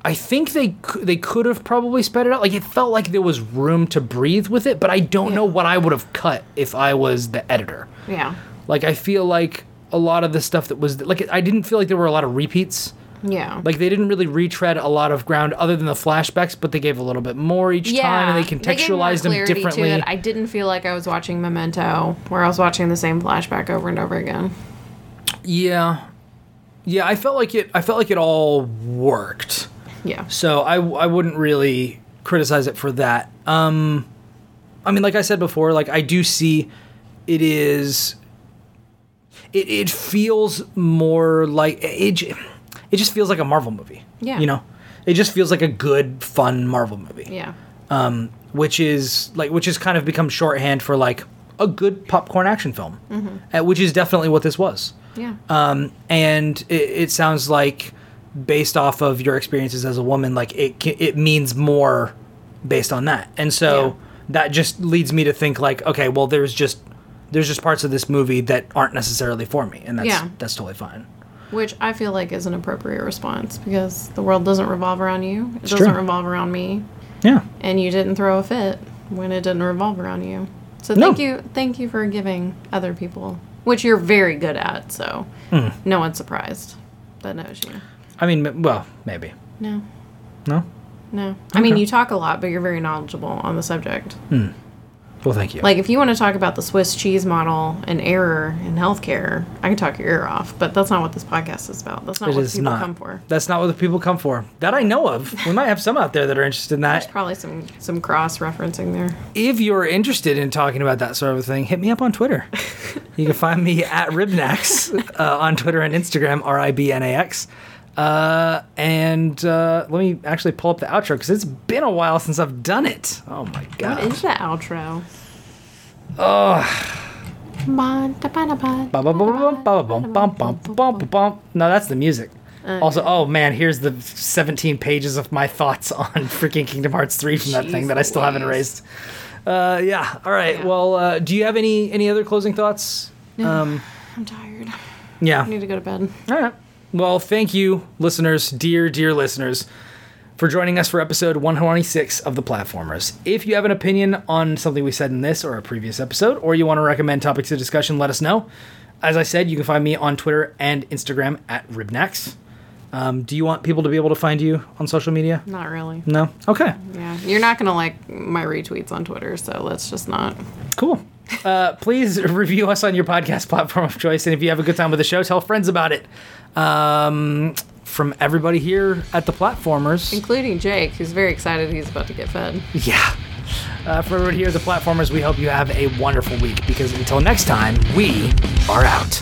I think they they could have probably sped it out. Like it felt like there was room to breathe with it, but I don't know what I would have cut if I was the editor. Yeah. Like I feel like a lot of the stuff that was like I didn't feel like there were a lot of repeats. Yeah. Like they didn't really retread a lot of ground other than the flashbacks, but they gave a little bit more each time and they contextualized them clarity to differently. I didn't feel like I was watching Memento, where I was watching the same flashback over and over again. Yeah, yeah. I felt like it. I felt like it all worked. Yeah. So I I wouldn't really criticize it for that. Um, I mean, like I said before, like I do see it is. It it feels more like it. It just feels like a Marvel movie. Yeah. You know, it just feels like a good, fun Marvel movie. Yeah. um, which is like which has kind of become shorthand for like a good popcorn action film, uh, which is definitely what this was. Yeah. Um, and it, it sounds like, based off of your experiences as a woman, like it it means more based on that, and so Yeah. that just leads me to think like, okay, well, there's just there's just parts of this movie that aren't necessarily for me, and that's Yeah. that's totally fine. Which I feel like is an appropriate response because the world doesn't revolve around you. It true. doesn't revolve around me. Yeah. And you didn't throw a fit when it didn't revolve around you. So No. thank you thank you for giving other people which you're very good at, so Hmm. no one's surprised that knows you. I mean, well, maybe No. no. No. I mean you talk a lot, but you're very knowledgeable on the subject. Well, thank you. Like if you want to talk about the Swiss cheese model and error in healthcare, I can talk your ear off. But that's not what this podcast is about. That's not It what people not. come for. That's not what the people come for. That I know of. We might have some out there that are interested in There's that. probably some some cross referencing there. If you're interested in talking about that sort of thing, hit me up on Twitter. you can find me at Ribnax uh, on Twitter and Instagram, R I B N A X. Uh, and uh, let me actually pull up the outro because it's been a while since I've done it. Oh my god. is the outro? Ba-ba-ba-bum-ba-ba-bum-bum-bum-bum-bum. No, that's the music. Also, oh man, here's the 17 pages of my thoughts on freaking Kingdom Hearts 3 from that thing Jeez that I still haven't Louise. erased. Uh, yeah. All right. Yeah. Well, uh, do you have any any other closing thoughts? Um, I'm tired. yeah. I need to go to bed. All right. Well, thank you, listeners, dear, dear listeners, for joining us for episode 126 of The Platformers. If you have an opinion on something we said in this or a previous episode, or you want to recommend topics of discussion, let us know. As I said, you can find me on Twitter and Instagram at Ribnax. Um, do you want people to be able to find you on social media? Not really. No? Okay. Yeah, you're not gonna like my retweets on Twitter, so let's just not. Cool. Uh, please review us on your podcast platform of choice. And if you have a good time with the show, tell friends about it. Um, from everybody here at the Platformers. Including Jake, who's very excited he's about to get fed. Yeah. Uh, for everybody here at the Platformers, we hope you have a wonderful week because until next time, we are out.